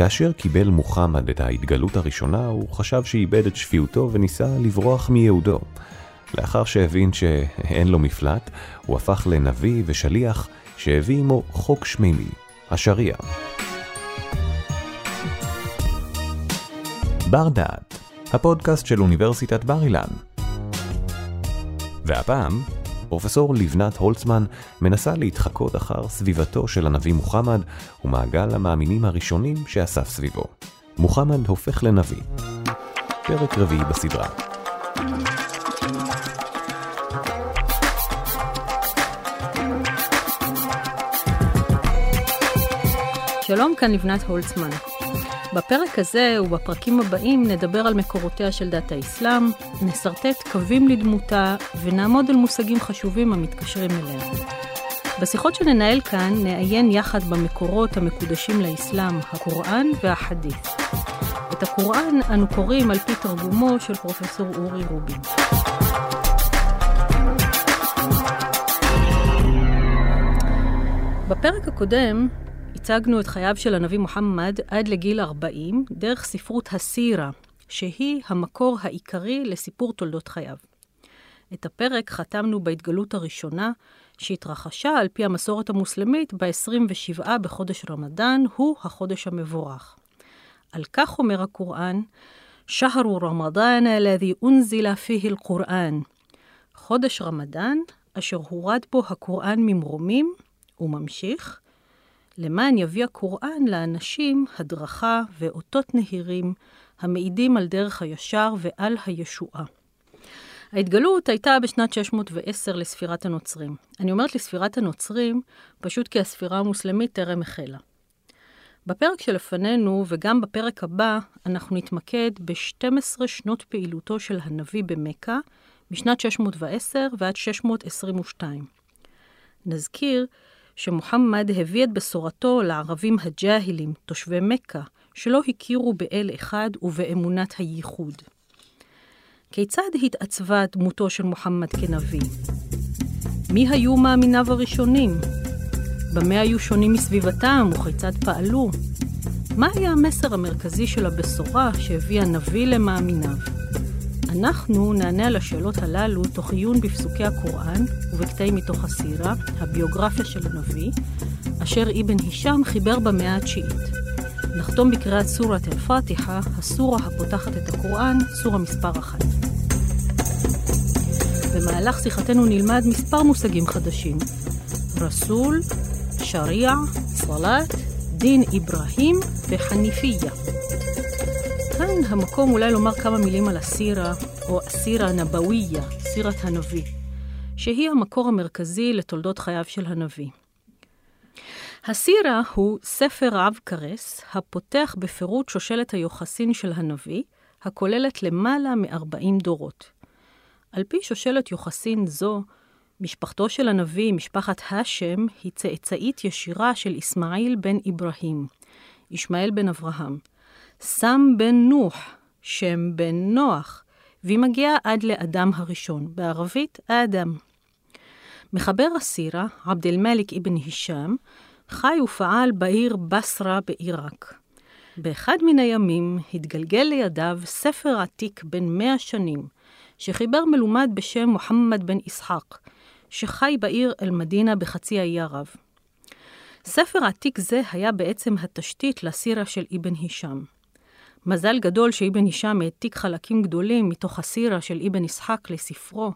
כאשר קיבל מוחמד את ההתגלות הראשונה, הוא חשב שאיבד את שפיותו וניסה לברוח מיהודו. לאחר שהבין שאין לו מפלט, הוא הפך לנביא ושליח שהביא עמו חוק שמימי, השריעה. בר דעת, הפודקאסט של אוניברסיטת בר אילן. והפעם, פרופסור לבנת הולצמן מנסה להתחקות אחר סביבתו של הנביא מוחמד ומעגל המאמינים הראשונים שאסף סביבו. מוחמד הופך לנביא. פרק רביעי בסדרה. שלום, כאן לבנת הולצמן. בפרק הזה ובפרקים הבאים נדבר על מקורותיה של דת האסלאם, נסרטט קווים לדמותה ונעמוד על מושגים חשובים המתקשרים אליה. בשיחות שננהל כאן נעיין יחד במקורות המקודשים לאסלאם, הקוראן והחדית'. את הקוראן אנו קוראים על פי תרגומו של פרופסור אורי רובין. בפרק הקודם הצגנו את חייו של הנביא מוחמד עד לגיל 40 דרך ספרות הסירה, שהיא המקור העיקרי לסיפור תולדות חייו. את הפרק חתמנו בהתגלות הראשונה, שהתרחשה על פי המסורת המוסלמית ב-27 בחודש רמדאן, הוא החודש המבורך. על כך אומר הקוראן, שהרו רמדאן الذي אונזילה פיהי אל-קוראן. חודש רמדאן, אשר הורד בו הקוראן ממרומים, הוא ממשיך, למען יביא הקוראן לאנשים הדרכה ואותות נהירים המעידים על דרך הישר ועל הישועה. ההתגלות הייתה בשנת 610 לספירת הנוצרים. אני אומרת לספירת הנוצרים, פשוט כי הספירה המוסלמית טרם החלה. בפרק שלפנינו, וגם בפרק הבא, אנחנו נתמקד ב-12 שנות פעילותו של הנביא במכה, משנת 610 ועד 622. נזכיר שמוחמד הביא את בשורתו לערבים הג'אהילים, תושבי מכה, שלא הכירו באל אחד ובאמונת הייחוד. כיצד התעצבה דמותו של מוחמד כנביא? מי היו מאמיניו הראשונים? במה היו שונים מסביבתם וכיצד פעלו? מה היה המסר המרכזי של הבשורה שהביא הנביא למאמיניו? אנחנו נענה על השאלות הללו תוך עיון בפסוקי הקוראן ובקטעים מתוך הסירה, הביוגרפיה של הנביא, אשר אבן הישאם חיבר במאה התשיעית. נחתום בקריאת סורת אל-פתיחה, הסורה הפותחת את הקוראן, סורה מספר אחת. במהלך שיחתנו נלמד מספר מושגים חדשים. רסול, שריע, סלאט, דין אברהים וחניפיה. כאן המקום אולי לומר כמה מילים על הסירה, או הסירה הנבאויה, סירת הנביא, שהיא המקור המרכזי לתולדות חייו של הנביא. הסירה הוא ספר רב קרס, הפותח בפירוט שושלת היוחסין של הנביא, הכוללת למעלה מ-40 דורות. על פי שושלת יוחסין זו, משפחתו של הנביא, משפחת האשם, היא צאצאית ישירה של אסמאעיל בן אברהים, ישמעאל בן אברהם, סם בן נוח, שם בן נוח, והיא מגיעה עד לאדם הראשון, בערבית האדם. מחבר הסירה, עבד אל-מליק אבן הישאם, חי ופעל בעיר בסרה בעיראק. באחד מן הימים התגלגל לידיו ספר עתיק בן מאה שנים, שחיבר מלומד בשם מוחמד בן ישחק, שחי בעיר אל-מדינה בחצי האי ערב. ספר עתיק זה היה בעצם התשתית לסירה של אבן הישאם. מזל גדול שאבן הישאם העתיק חלקים גדולים מתוך הסירה של אבן ישחק לספרו,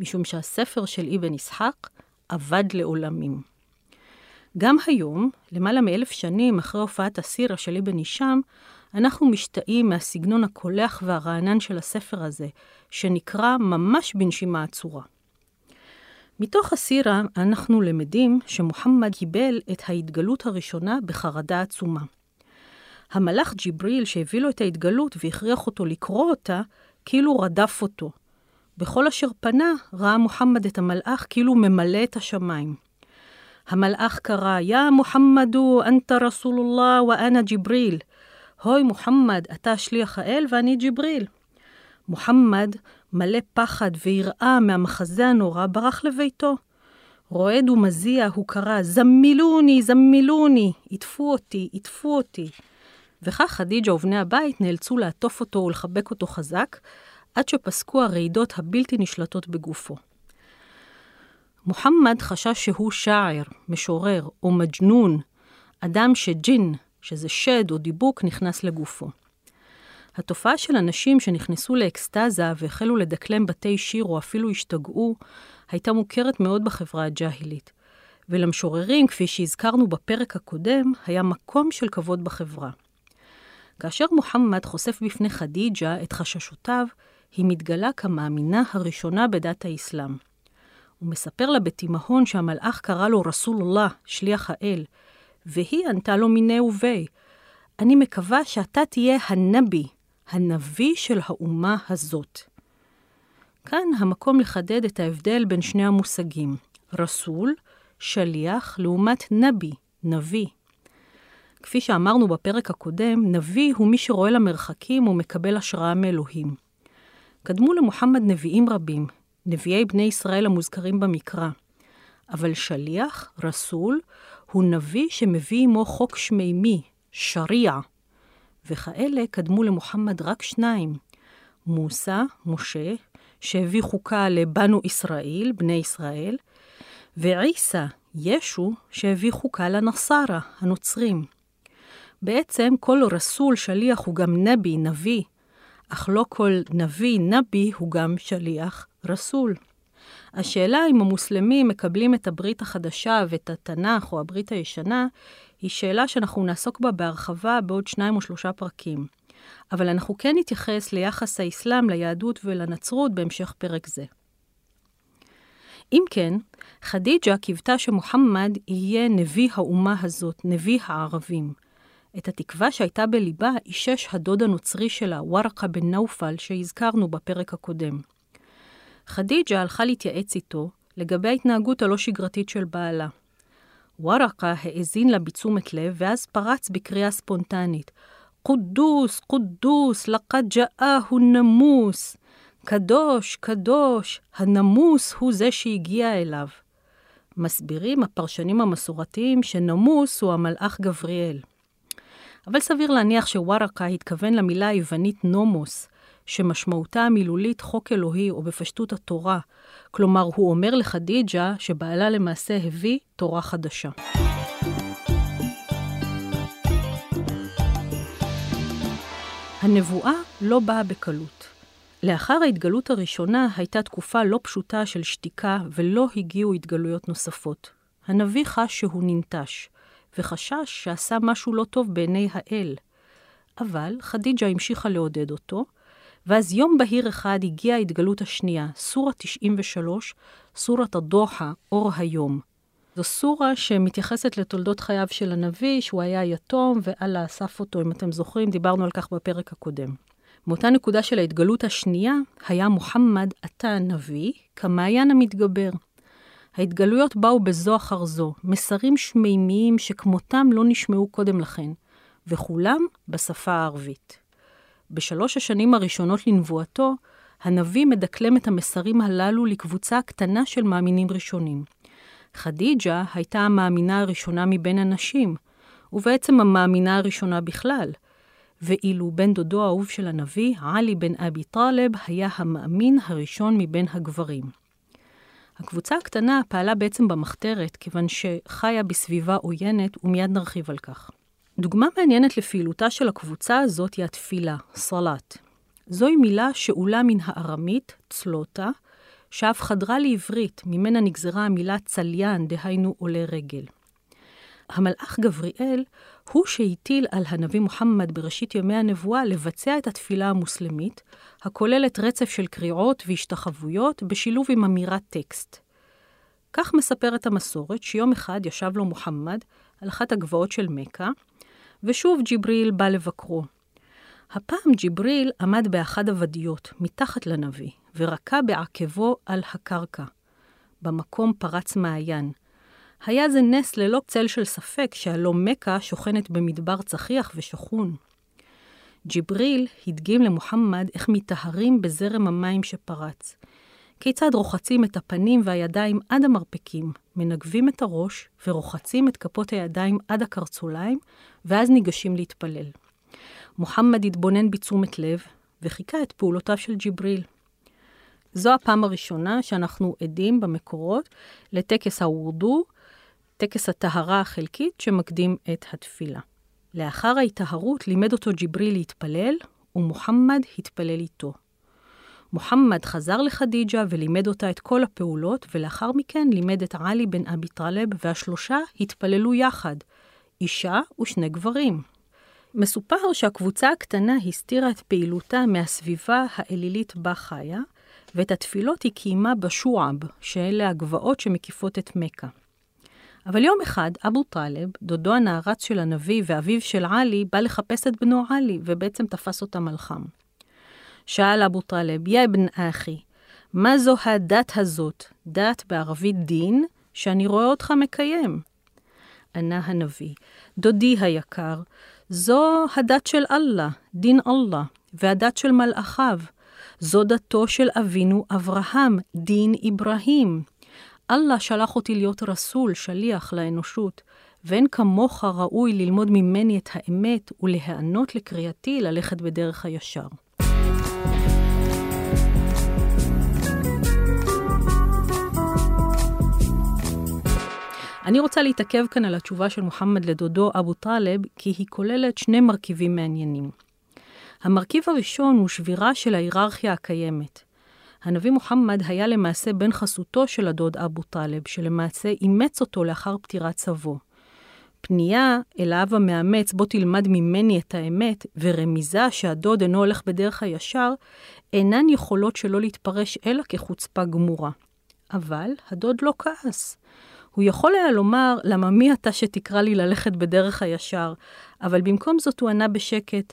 משום שהספר של אבן ישחק אבד לעולמים. גם היום, למעלה מאלף שנים אחרי הופעת הסירה של אבן הישאם, אנחנו משתאים מהסגנון הקולח והרענן של הספר הזה, שנקרא ממש בנשימה עצורה. מתוך הסירה אנחנו למדים שמוחמד קיבל את ההתגלות הראשונה בחרדה עצומה. המלאך ג'יבריל שהביא לו את ההתגלות והכריח אותו לקרוא אותה, כאילו רדף אותו. בכל אשר פנה, ראה מוחמד את המלאך כאילו ממלא את השמיים. המלאך קרא, יא מוחמדו, אנתה רסולולlah ואנה ג'יבריל. הוי מוחמד, אתה שליח האל ואני ג'יבריל. מוחמד, מלא פחד ויראה מהמחזה הנורא, ברח לביתו. רועד ומזיע, הוא קרא, זמילוני, זמילוני, עטפו אותי, עטפו אותי. וכך חדיג'ה ובני הבית נאלצו לעטוף אותו ולחבק אותו חזק, עד שפסקו הרעידות הבלתי נשלטות בגופו. מוחמד חשש שהוא שער, משורר, או מג'נון, אדם שג'ין, שזה שד או דיבוק, נכנס לגופו. התופעה של אנשים שנכנסו לאקסטזה והחלו לדקלם בתי שיר או אפילו השתגעו, הייתה מוכרת מאוד בחברה הג'אהילית. ולמשוררים, כפי שהזכרנו בפרק הקודם, היה מקום של כבוד בחברה. כאשר מוחמד חושף בפני חדיג'ה את חששותיו, היא מתגלה כמאמינה הראשונה בדת האסלאם. הוא מספר לה בתימהון שהמלאך קרא לו רסולullah, שליח האל, והיא ענתה לו מיני ובי, אני מקווה שאתה תהיה הנבי, הנביא של האומה הזאת. כאן המקום לחדד את ההבדל בין שני המושגים, רסול, שליח, לעומת נבי, נביא. כפי שאמרנו בפרק הקודם, נביא הוא מי שרואה למרחקים ומקבל השראה מאלוהים. קדמו למוחמד נביאים רבים, נביאי בני ישראל המוזכרים במקרא. אבל שליח, רסול, הוא נביא שמביא עמו חוק שמימי, שריעה. וכאלה קדמו למוחמד רק שניים, מוסא, משה, שהביא חוקה לבנו ישראל, בני ישראל, ועיסא, ישו, שהביא חוקה לנסרה, הנוצרים. בעצם כל רסול, שליח, הוא גם נבי, נביא, אך לא כל נביא, נבי, הוא גם שליח, רסול. השאלה אם המוסלמים מקבלים את הברית החדשה ואת התנ"ך או הברית הישנה, היא שאלה שאנחנו נעסוק בה בהרחבה בעוד שניים או שלושה פרקים. אבל אנחנו כן נתייחס ליחס האסלאם ליהדות ולנצרות בהמשך פרק זה. אם כן, חדיג'ה קיוותה שמוחמד יהיה נביא האומה הזאת, נביא הערבים. את התקווה שהייתה בליבה אישש הדוד הנוצרי שלה, ווארקה בן נאופל, שהזכרנו בפרק הקודם. חדיג'ה הלכה להתייעץ איתו לגבי ההתנהגות הלא שגרתית של בעלה. ווארקה האזין לה בתשומת לב, ואז פרץ בקריאה ספונטנית. קודוס, קודוס, לקד ג'אהו נמוס. קדוש, קדוש, הנמוס הוא זה שהגיע אליו. מסבירים הפרשנים המסורתיים שנמוס הוא המלאך גבריאל. אבל סביר להניח שווארקה התכוון למילה היוונית נומוס, שמשמעותה המילולית חוק אלוהי או בפשטות התורה, כלומר הוא אומר לחדיג'ה שבעלה למעשה הביא תורה חדשה. הנבואה לא באה בקלות. לאחר ההתגלות הראשונה הייתה תקופה לא פשוטה של שתיקה ולא הגיעו התגלויות נוספות. הנביא חש שהוא ננטש, וחשש שעשה משהו לא טוב בעיני האל. אבל חדיג'ה המשיכה לעודד אותו, ואז יום בהיר אחד הגיעה ההתגלות השנייה, סורה 93, סורת הדוחה, אור היום. זו סורה שמתייחסת לתולדות חייו של הנביא, שהוא היה יתום, ואללה אסף אותו, אם אתם זוכרים, דיברנו על כך בפרק הקודם. מאותה נקודה של ההתגלות השנייה, היה מוחמד עתה הנביא כמעיין המתגבר. ההתגלויות באו בזו אחר זו, מסרים שמימיים שכמותם לא נשמעו קודם לכן, וכולם בשפה הערבית. בשלוש השנים הראשונות לנבואתו, הנביא מדקלם את המסרים הללו לקבוצה קטנה של מאמינים ראשונים. חדיג'ה הייתה המאמינה הראשונה מבין הנשים, ובעצם המאמינה הראשונה בכלל. ואילו בן דודו האהוב של הנביא, עלי בן אבי טלב, היה המאמין הראשון מבין הגברים. הקבוצה הקטנה פעלה בעצם במחתרת, כיוון שחיה בסביבה עוינת, ומיד נרחיב על כך. דוגמה מעניינת לפעילותה של הקבוצה הזאת היא התפילה, סלאט. זוהי מילה שאולה מן הארמית, צלוטה, שאף חדרה לעברית, ממנה נגזרה המילה צליין, דהיינו עולה רגל. המלאך גבריאל הוא שהטיל על הנביא מוחמד בראשית ימי הנבואה לבצע את התפילה המוסלמית, הכוללת רצף של קריאות והשתחוויות בשילוב עם אמירת טקסט. כך מספרת המסורת שיום אחד ישב לו מוחמד על אחת הגבעות של מכה, ושוב ג'יבריל בא לבקרו. הפעם ג'יבריל עמד באחד הוודיות, מתחת לנביא, ורקע בעקבו על הקרקע. במקום פרץ מעיין. היה זה נס ללא צל של ספק שהלא מכה שוכנת במדבר צחיח ושכון. ג'יבריל הדגים למוחמד איך מטהרים בזרם המים שפרץ. כיצד רוחצים את הפנים והידיים עד המרפקים, מנגבים את הראש ורוחצים את כפות הידיים עד הקרצוליים, ואז ניגשים להתפלל. מוחמד התבונן בתשומת לב וחיכה את פעולותיו של ג'יבריל. זו הפעם הראשונה שאנחנו עדים במקורות לטקס הוורדו, טקס הטהרה החלקית שמקדים את התפילה. לאחר ההיטהרות לימד אותו ג'יבריל להתפלל, ומוחמד התפלל איתו. מוחמד חזר לחדיג'ה ולימד אותה את כל הפעולות, ולאחר מכן לימד את עלי בן אבי טלב, והשלושה התפללו יחד, אישה ושני גברים. מסופר שהקבוצה הקטנה הסתירה את פעילותה מהסביבה האלילית בה חיה, ואת התפילות היא קיימה בשועב, שאלה הגבעות שמקיפות את מכה. אבל יום אחד, אבו טלב, דודו הנערץ של הנביא ואביו של עלי, בא לחפש את בנו עלי, ובעצם תפס אותם על חם. שאל אבו טלב, יא בן אחי, מה זו הדת הזאת, דת בערבית דין, שאני רואה אותך מקיים? ענה הנביא, דודי היקר, זו הדת של אללה, דין אללה, והדת של מלאכיו. זו דתו של אבינו אברהם, דין אברהים. אללה שלח אותי להיות רסול, שליח לאנושות, ואין כמוך ראוי ללמוד ממני את האמת ולהיענות לקריאתי ללכת בדרך הישר. אני רוצה להתעכב כאן על התשובה של מוחמד לדודו אבו טלב, כי היא כוללת שני מרכיבים מעניינים. המרכיב הראשון הוא שבירה של ההיררכיה הקיימת. הנביא מוחמד היה למעשה בן חסותו של הדוד אבו טלב, שלמעשה אימץ אותו לאחר פטירת סבו. פנייה אל האב המאמץ, בוא תלמד ממני את האמת, ורמיזה שהדוד אינו הולך בדרך הישר, אינן יכולות שלא להתפרש אלא כחוצפה גמורה. אבל הדוד לא כעס. הוא יכול היה לומר, למה מי אתה שתקרא לי ללכת בדרך הישר? אבל במקום זאת הוא ענה בשקט,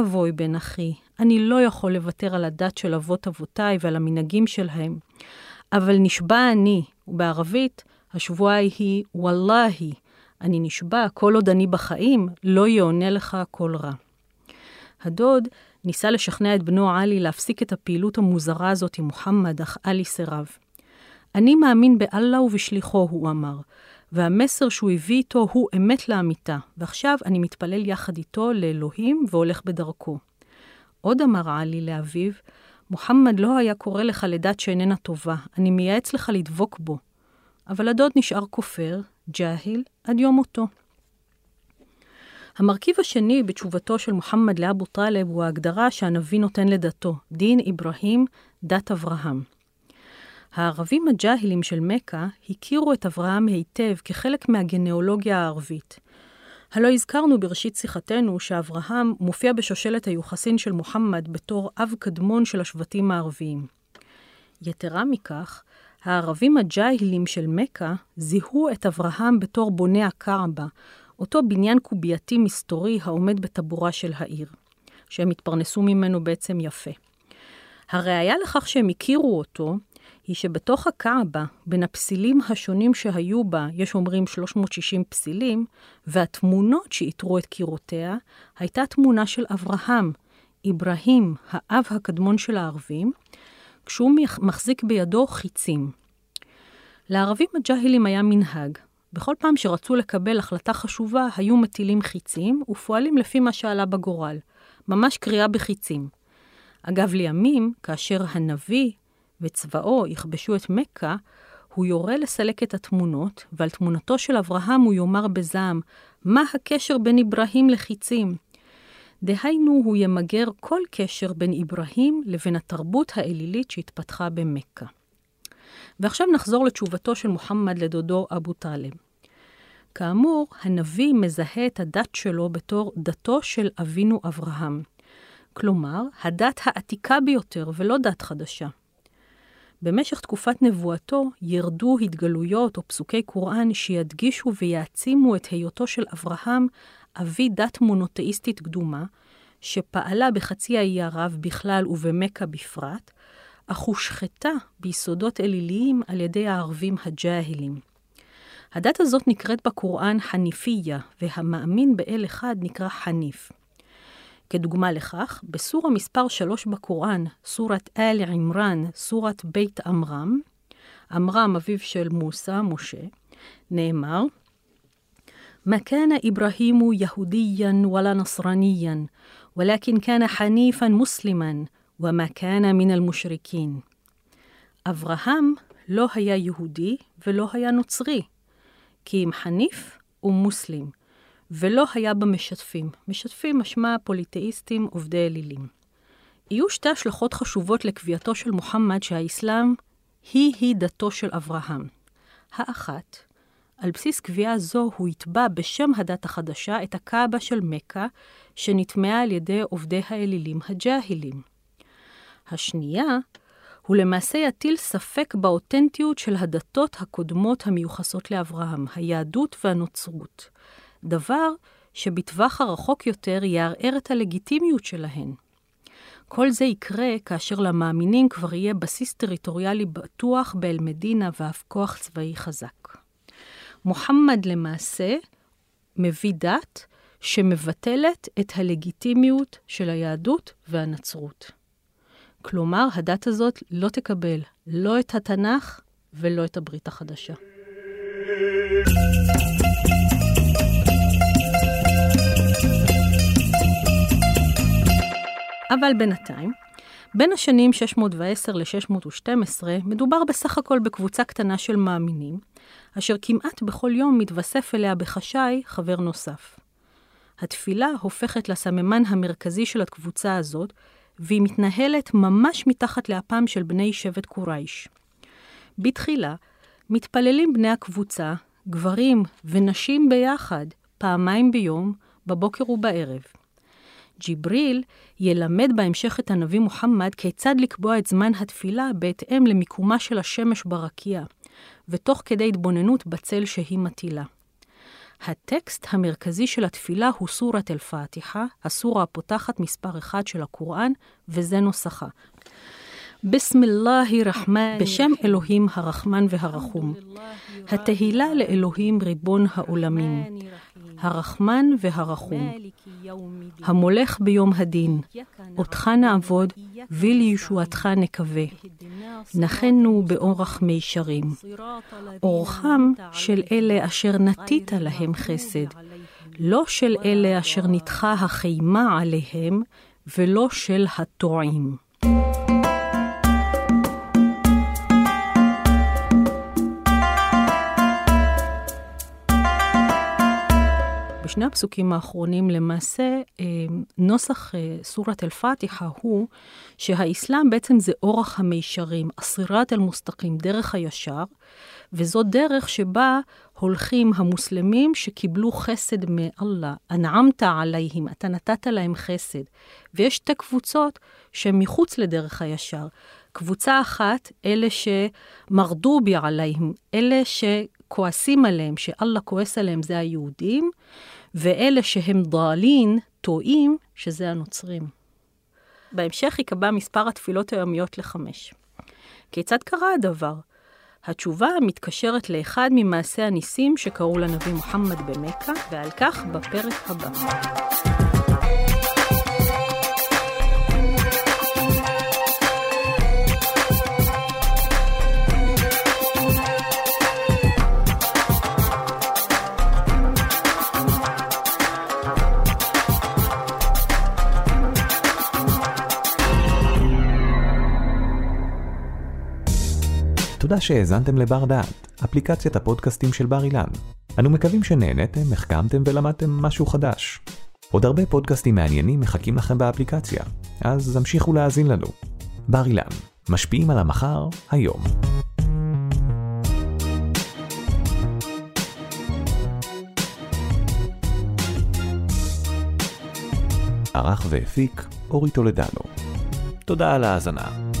אבוי בן אחי, אני לא יכול לוותר על הדת של אבות אבותיי ועל המנהגים שלהם. אבל נשבע אני, ובערבית השבועה היא וואלהי, אני נשבע, כל עוד אני בחיים, לא יעונה לך כל רע. הדוד ניסה לשכנע את בנו עלי להפסיק את הפעילות המוזרה הזאת עם מוחמד, אך עלי סירב. אני מאמין באללה ובשליחו, הוא אמר, והמסר שהוא הביא איתו הוא אמת לאמיתה, ועכשיו אני מתפלל יחד איתו לאלוהים והולך בדרכו. עוד אמר עלי לאביו, מוחמד לא היה קורא לך לדת שאיננה טובה, אני מייעץ לך לדבוק בו. אבל הדוד נשאר כופר, ג'אהיל, עד יום מותו. המרכיב השני בתשובתו של מוחמד לאבו טלב הוא ההגדרה שהנביא נותן לדתו, דין אברהים, דת אברהם. הערבים הג'אהילים של מכה הכירו את אברהם היטב כחלק מהגנאולוגיה הערבית. הלא הזכרנו בראשית שיחתנו שאברהם מופיע בשושלת היוחסין של מוחמד בתור אב קדמון של השבטים הערביים. יתרה מכך, הערבים הג'אהילים של מכה זיהו את אברהם בתור בונה הקעבה, אותו בניין קובייתי מסתורי העומד בטבורה של העיר, שהם התפרנסו ממנו בעצם יפה. הראיה לכך שהם הכירו אותו, היא שבתוך הקעבה, בין הפסילים השונים שהיו בה, יש אומרים 360 פסילים, והתמונות שאיתרו את קירותיה, הייתה תמונה של אברהם, אברהים, האב הקדמון של הערבים, כשהוא מחזיק בידו חיצים. לערבים הג'אהילים היה מנהג. בכל פעם שרצו לקבל החלטה חשובה, היו מטילים חיצים ופועלים לפי מה שעלה בגורל. ממש קריאה בחיצים. אגב, לימים, כאשר הנביא וצבאו יכבשו את מכה, הוא יורה לסלק את התמונות, ועל תמונתו של אברהם הוא יאמר בזעם, מה הקשר בין אברהים לחיצים? דהיינו, הוא ימגר כל קשר בין אברהים לבין התרבות האלילית שהתפתחה במכה. ועכשיו נחזור לתשובתו של מוחמד לדודו אבו טלב. כאמור, הנביא מזהה את הדת שלו בתור דתו של אבינו אברהם. כלומר, הדת העתיקה ביותר ולא דת חדשה. במשך תקופת נבואתו ירדו התגלויות או פסוקי קוראן שידגישו ויעצימו את היותו של אברהם אבי דת מונותאיסטית קדומה, שפעלה בחצי האי ערב בכלל ובמכה בפרט, אך הושחתה ביסודות אליליים על ידי הערבים הג'אהילים. הדת הזאת נקראת בקוראן חניפיה, והמאמין באל אחד נקרא חניף. כדוגמה לכך, בסורה מספר 3 בקוראן, סורת אל עמרן, סורת בית עמרם, עמרם אביו של מוסא, משה, נאמר, ما كان إبراهيم يهوديا ولا نصرانيا ولكن كان حنيفا مسلما وما كان من المشركين. אברהם לא היה יהודי ולא היה נוצרי, כי אם חניף ומוסלים, ולא היה במשתפים. משתפים משמע פוליטאיסטים עובדי אלילים. יהיו שתי השלכות חשובות לקביעתו של מוחמד שהאסלאם היא-היא דתו של אברהם. האחת, על בסיס קביעה זו הוא יתבע בשם הדת החדשה את הקאבה של מכה, שנטמעה על ידי עובדי האלילים הג'אהילים. השנייה, הוא למעשה יטיל ספק באותנטיות של הדתות הקודמות המיוחסות לאברהם, היהדות והנוצרות, דבר שבטווח הרחוק יותר יערער את הלגיטימיות שלהן. כל זה יקרה כאשר למאמינים כבר יהיה בסיס טריטוריאלי בטוח באל-מדינה ואף כוח צבאי חזק. מוחמד למעשה מביא דת שמבטלת את הלגיטימיות של היהדות והנצרות. כלומר, הדת הזאת לא תקבל לא את התנ"ך ולא את הברית החדשה. אבל בינתיים, בין השנים 610 ל-612 מדובר בסך הכל בקבוצה קטנה של מאמינים, אשר כמעט בכל יום מתווסף אליה בחשאי חבר נוסף. התפילה הופכת לסממן המרכזי של הקבוצה הזאת, והיא מתנהלת ממש מתחת לאפם של בני שבט קורייש. בתחילה, מתפללים בני הקבוצה, גברים ונשים ביחד, פעמיים ביום, בבוקר ובערב. ג'יבריל ילמד בהמשך את הנביא מוחמד כיצד לקבוע את זמן התפילה בהתאם למיקומה של השמש ברקיע, ותוך כדי התבוננות בצל שהיא מטילה. הטקסט המרכזי של התפילה הוא סורת אל-פאתיחה, הסורה הפותחת מספר אחד של הקוראן, וזה נוסחה. בסמילאהי רחמן, בשם אלוהים הרחמן והרחום. התהילה לאלוהים ריבון העולמים, הרחמן והרחום. המולך ביום הדין, אותך נעבוד ולישועתך נקווה. נחנו באורח מישרים. אורחם של אלה אשר נתית להם חסד, לא של אלה אשר נדחה החימה עליהם, ולא של הטועים. בשני הפסוקים האחרונים למעשה אה, נוסח אה, סורת אל-פתיחה הוא שהאסלאם בעצם זה אורח המישרים, אסירת אל-מוסתקים, דרך הישר, וזו דרך שבה הולכים המוסלמים שקיבלו חסד מאללה, אנעמת עליהם, אתה נתת להם חסד. ויש שתי קבוצות שהן מחוץ לדרך הישר. קבוצה אחת, אלה שמרדו בי עליהם, אלה שכועסים עליהם, שאללה כועס עליהם, זה היהודים, ואלה שהם דאלין, טועים, שזה הנוצרים. בהמשך ייקבע מספר התפילות היומיות לחמש. כיצד קרה הדבר? התשובה מתקשרת לאחד ממעשי הניסים שקראו לנביא מוחמד במכה, ועל כך בפרק הבא. תודה שהאזנתם לבר דעת, אפליקציית הפודקאסטים של בר אילן. אנו מקווים שנהנתם, החכמתם ולמדתם משהו חדש. עוד הרבה פודקאסטים מעניינים מחכים לכם באפליקציה, אז המשיכו להאזין לנו. בר אילן, משפיעים על המחר, היום. ערך והפיק אורי טולדנו. תודה על ההאזנה.